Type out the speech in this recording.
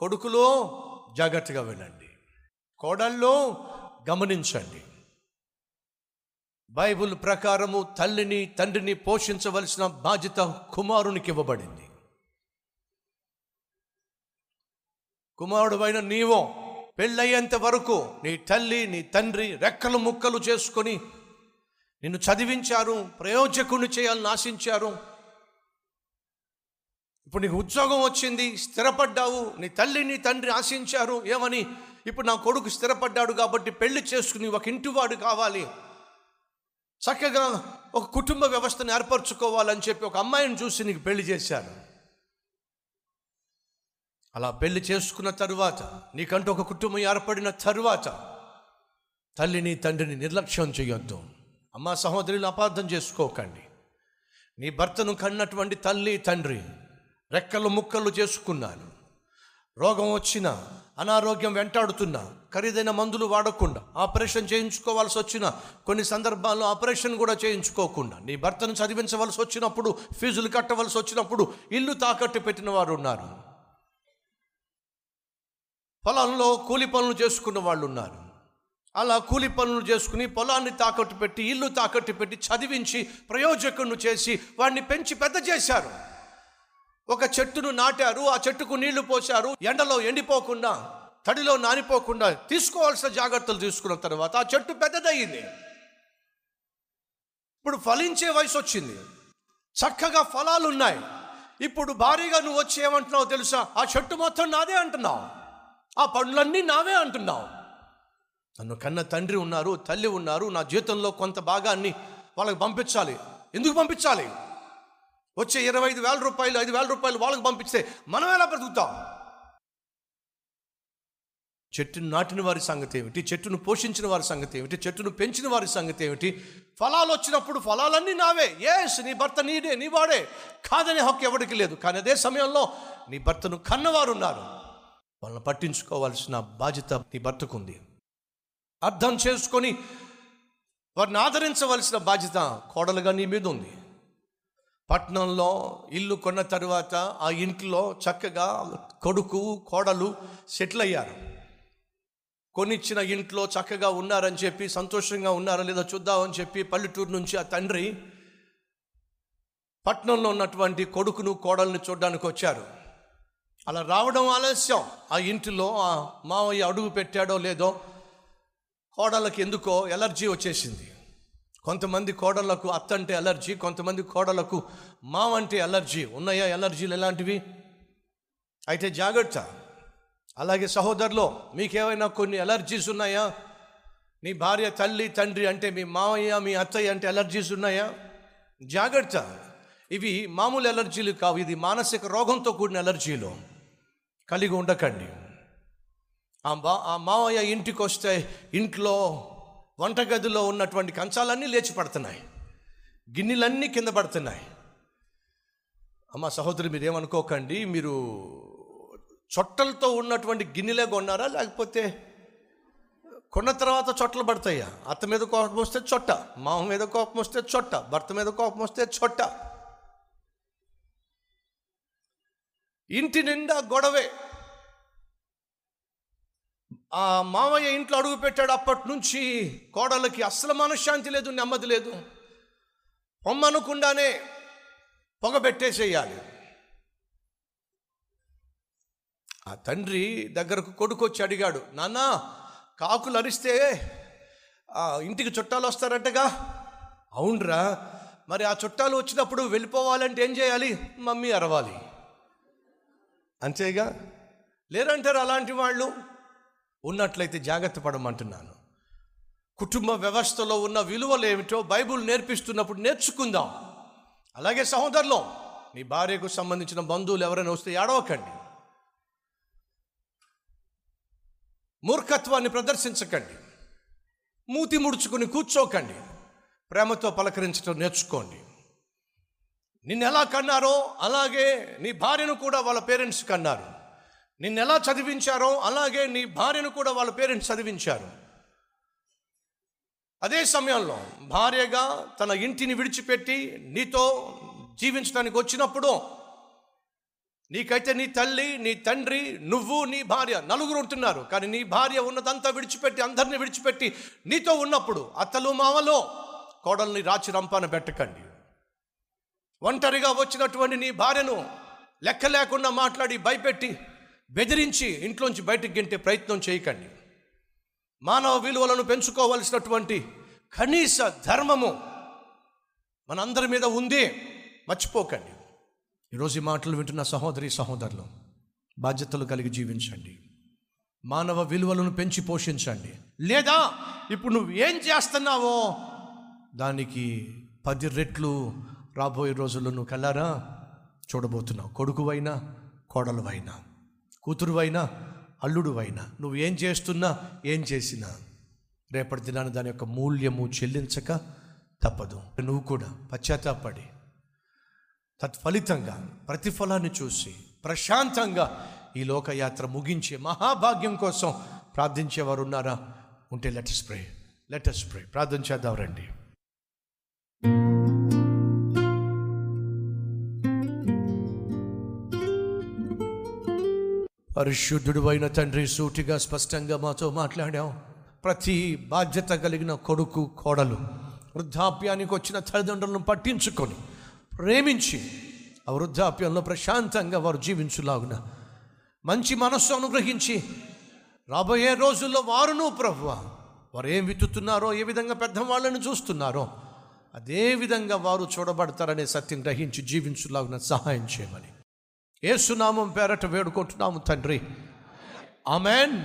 కొడుకులో జాగ్రత్తగా వెళ్ళండి కోడల్లో గమనించండి. బైబిల్ ప్రకారము తల్లిని తండ్రిని పోషించవలసిన బాధ్యత కుమారునికి ఇవ్వబడింది. కుమారుడు అయిన నీవో పెళ్ళయ్యేంత వరకు నీ తల్లి నీ తండ్రి రెక్కలు ముక్కలు చేసుకొని నిన్ను చదివించారు ప్రయోజకుని చేయాలని ఆశించారు ఇప్పుడు నీకు ఉద్యోగం వచ్చింది స్థిరపడ్డావు నీ తల్లి నీ తండ్రి ఆశించారు ఏమని? ఇప్పుడు నా కొడుకు స్థిరపడ్డాడు కాబట్టి పెళ్ళి చేసుకుని ఒక ఇంటివాడు కావాలి. చక్కగా ఒక కుటుంబ వ్యవస్థను ఏర్పరచుకోవాలని చెప్పి ఒక అమ్మాయిని చూసి నీకు పెళ్ళి చేశారు అలా పెళ్ళి చేసుకున్న తరువాత నీకంటూ ఒక కుటుంబం ఏర్పడిన తరువాత తల్లిని తండ్రిని నిర్లక్ష్యం చేయొద్దు అమ్మ సహోదరులు అపార్థం చేసుకోకండి. నీ భర్తను కన్నటువంటి తల్లి తండ్రి రెక్కలు ముక్కలు చేసుకున్నాను. రోగం వచ్చిన అనారోగ్యం వెంటాడుతున్నా ఖరీదైన మందులు వాడకుండా ఆపరేషన్ చేయించుకోవాల్సి వచ్చిన కొన్ని సందర్భాల్లో ఆపరేషన్ కూడా చేయించుకోకుండా నీ భర్తను చదివించవలసి వచ్చినప్పుడు ఫీజులు కట్టవలసి వచ్చినప్పుడు ఇల్లు తాకట్టు పెట్టిన వారు ఉన్నారు. పొలంలో కూలి పనులు చేసుకున్న వాళ్ళు ఉన్నారు. అలా కూలి పనులు చేసుకుని పొలాన్ని తాకట్టు పెట్టి ఇల్లు తాకట్టు పెట్టి చదివించి ప్రయోజకులను చేసి వాడిని పెంచి పెద్ద చేశారు. ఒక చెట్టును నాటారు ఆ చెట్టుకు నీళ్ళు పోశారు ఎండలో ఎండిపోకుండా తడిలో నానిపోకుండా తీసుకోవాల్సిన జాగ్రత్తలు తీసుకున్న తర్వాత ఆ చెట్టు పెద్దదయ్యింది. ఇప్పుడు ఫలించే వయసు వచ్చింది. చక్కగా ఫలాలు ఉన్నాయి. ఇప్పుడు భారీగా నువ్వు వచ్చి ఏమంటున్నావు తెలుసా? ఆ చెట్టు మొత్తం నాదే అంటున్నావు. ఆ పండ్లన్నీ నావే అంటున్నావు. నన్ను కన్న తండ్రి ఉన్నారు తల్లి ఉన్నారు నా జీవితంలో కొంత భాగాన్ని వాళ్ళకి పంపించాలి. ఎందుకు పంపించాలి? వచ్చే ఇరవై ఐదు వేల రూపాయలు ఐదు వేల రూపాయలు వాళ్ళకి పంపిస్తే మనం ఎలా బ్రతుకుతాం? చెట్టును నాటిన వారి సంగతి ఏమిటి? చెట్టును పోషించిన వారి సంగతి ఏమిటి? చెట్టును పెంచిన వారి సంగతి ఏమిటి? ఫలాలు వచ్చినప్పుడు ఫలాలన్నీ నావే. ఏస్ నీ భర్త నీడే నీ వాడే. కాదనే హక్కు ఎవరికి లేదు. కానీ అదే సమయంలో నీ భర్తను కన్నవారు ఉన్నారు వాళ్ళని పట్టించుకోవాల్సిన బాధ్యత నీ భర్తకుంది. అర్థం చేసుకొని వారిని ఆదరించవలసిన బాధ్యత కోడలుగా నీ మీద ఉంది పట్నంలో ఇల్లు కొన్న తర్వాత ఆ ఇంట్లో చక్కగా కొడుకు కోడలు సెటిల్ అయ్యారు. కొనిచ్చిన ఇంట్లో చక్కగా ఉన్నారని చెప్పి సంతోషంగా ఉన్నారా లేదా చూద్దామని చెప్పి పల్లెటూరు నుంచి ఆ తండ్రి పట్నంలో ఉన్నటువంటి కొడుకును కోడల్ని చూడడానికి వచ్చారు. అలా రావడం ఆలస్యం. ఆ ఇంటిలో ఆ మావయ్య అడుగు పెట్టాడో లేదో కోడళ్ళకి ఎందుకో ఎలర్జీ వచ్చేసింది. కొంతమంది కోడళ్ళకు అత్త అంటే ఎలర్జీ కొంతమంది కోడలకు మావ అంటే ఎలర్జీ ఉన్నాయా ఎలర్జీలు ఎలాంటివి? అయితే జాగ్రత్త. అలాగే సహోదరులో మీకేమైనా కొన్ని ఎలర్జీస్ ఉన్నాయా? నీ భార్య తల్లి తండ్రి అంటే మీ మావయ్య మీ అత్తయ్య అంటే ఎలర్జీస్ ఉన్నాయా? జాగ్రత్త. ఇవి మామూలు ఎలర్జీలు కావు. ఇది మానసిక రోగంతో కూడిన ఎలర్జీలు కలిగి ఉండకండి. ఆ మావయ్య ఇంటికి వస్తే ఇంట్లో వంటగదిలో ఉన్నటువంటి కంచాలన్నీ లేచి పడుతున్నాయి. గిన్నెలన్నీ కింద పడుతున్నాయి. అమ్మ సహోదరి మీరేమనుకోకండి మీరు చొట్టలతో ఉన్నటువంటి గిన్నెలే కొన్నారా లేకపోతే కొన్న తర్వాత చొట్టలు పడతాయా? అత్త మీద కోపం వస్తే చొట్ట మామ మీద కోపం వస్తే చొట్ట భర్త మీద కోపం వస్తే చొట్ట. ఇంటి నిండా గొడవే. ఆ మామయ్య ఇంట్లో అడుగు పెట్టాడు అప్పటి నుంచి. కోడలకి అస్సలు మనశ్శాంతి లేదు నెమ్మది లేదు. పొమ్మనకుండానే పొగ పెట్టేసేయాలి. ఆ తండ్రి దగ్గరకు కొడుకు వచ్చి అడిగాడు నాన్న కాకులు అరిస్తే ఇంటికి చుట్టాలు వస్తారంటగా? అవునరా మరి ఆ చుట్టాలు వచ్చినప్పుడు వెళ్ళిపోవాలంటే ఏం చేయాలి? మమ్మీ అరవాలి. అంతేగా? లేరంటారు అలాంటి వాళ్ళు. ఉన్నట్లయితే జాగ్రత్త పడమంటున్నాను. కుటుంబ వ్యవస్థలో ఉన్న విలువలు ఏమిటో బైబుల్ నేర్పిస్తున్నప్పుడు నేర్చుకుందాం. అలాగే సహోదరులు నీ భార్యకు సంబంధించిన బంధువులు ఎవరైనా వస్తే ఏడవకండి. మూర్ఖత్వాన్ని ప్రదర్శించకండి. మూతి ముడుచుకుని కూర్చోకండి. ప్రేమతో పలకరించడం నేర్చుకోండి. నిన్ను ఎలా కన్నారో అలాగే నీ భార్యను కూడా వాళ్ళ పేరెంట్స్ కన్నారు. నిన్ను ఎలా చదివించారో అలాగే నీ భార్యను కూడా వాళ్ళ పేరెంట్స్ చదివించారు. అదే సమయంలో భార్యగా తన ఇంటిని విడిచిపెట్టి నీతో జీవించడానికి వచ్చినప్పుడు నీకైతే నీ తల్లి నీ తండ్రి నువ్వు నీ భార్య నలుగురు ఉంటున్నారు. కానీ నీ భార్య ఉన్నదంతా విడిచిపెట్టి అందరిని విడిచిపెట్టి నీతో ఉన్నప్పుడు అత్తలు మామలో కోడల్ని రాచి రంపాన పెట్టకండి. ఒంటరిగా వచ్చినటువంటి నీ భార్యను లెక్క లేకుండా మాట్లాడి భయపెట్టి బెదిరించి ఇంట్లోంచి బయటకు గెంటే ప్రయత్నం చేయకండి. మానవ విలువలను పెంచుకోవలసినటువంటి కనీస ధర్మము మనందరి మీద ఉంది. మర్చిపోకండి. ఈరోజు ఈ మాటలు వింటున్న సహోదరి సహోదరులు బాధ్యతలు కలిగి జీవించండి. మానవ విలువలను పెంచి పోషించండి. లేదా ఇప్పుడు నువ్వు ఏం చేస్తున్నావో? దానికి పది రెట్లు రాబోయే రోజుల్లో నువ్వు కల్లారా చూడబోతున్నావు. కొడుకువైనా కోడలువైనా. కూతురువైనా అల్లుడువైనా నువ్వు ఏం చేస్తున్నా ఏం చేసినా రేపటి దినాన్ని దాని యొక్క మూల్యము చెల్లించక తప్పదు. నువ్వు కూడా పశ్చాత్తాపడి తత్ఫలితంగా ప్రతిఫలాన్ని చూసి ప్రశాంతంగా ఈ లోకయాత్ర ముగించే మహాభాగ్యం కోసం ప్రార్థించేవారు ఉన్నారా ఉంటే లెటస్ ప్రే లెటస్ ప్రే ప్రార్థించేద్దాం రండి. పరిశుద్ధుడు అయిన తండ్రి సూటిగా స్పష్టంగా మాతో మాట్లాడాం ప్రతి బాధ్యత కలిగిన కొడుకు కోడలు వృద్ధాప్యానికి వచ్చిన తల్లిదండ్రులను పట్టించుకొని ప్రేమించి ఆ వృద్ధాప్యంలో ప్రశాంతంగా వారు జీవించులాగున మంచి మనస్సు అనుగ్రహించి రాబోయే రోజుల్లో వారును ప్రభువ వారు ఏం విత్తుతున్నారో ఏ విధంగా పెద్దవాళ్ళని చూస్తున్నారో అదే విధంగా వారు చూడబడతారనే సత్యం గ్రహించి జీవించులాగున సహాయం చేయమని. ఏసునామం పేరట వేడుకుంటున్నాము తండ్రి. ఆమెన్.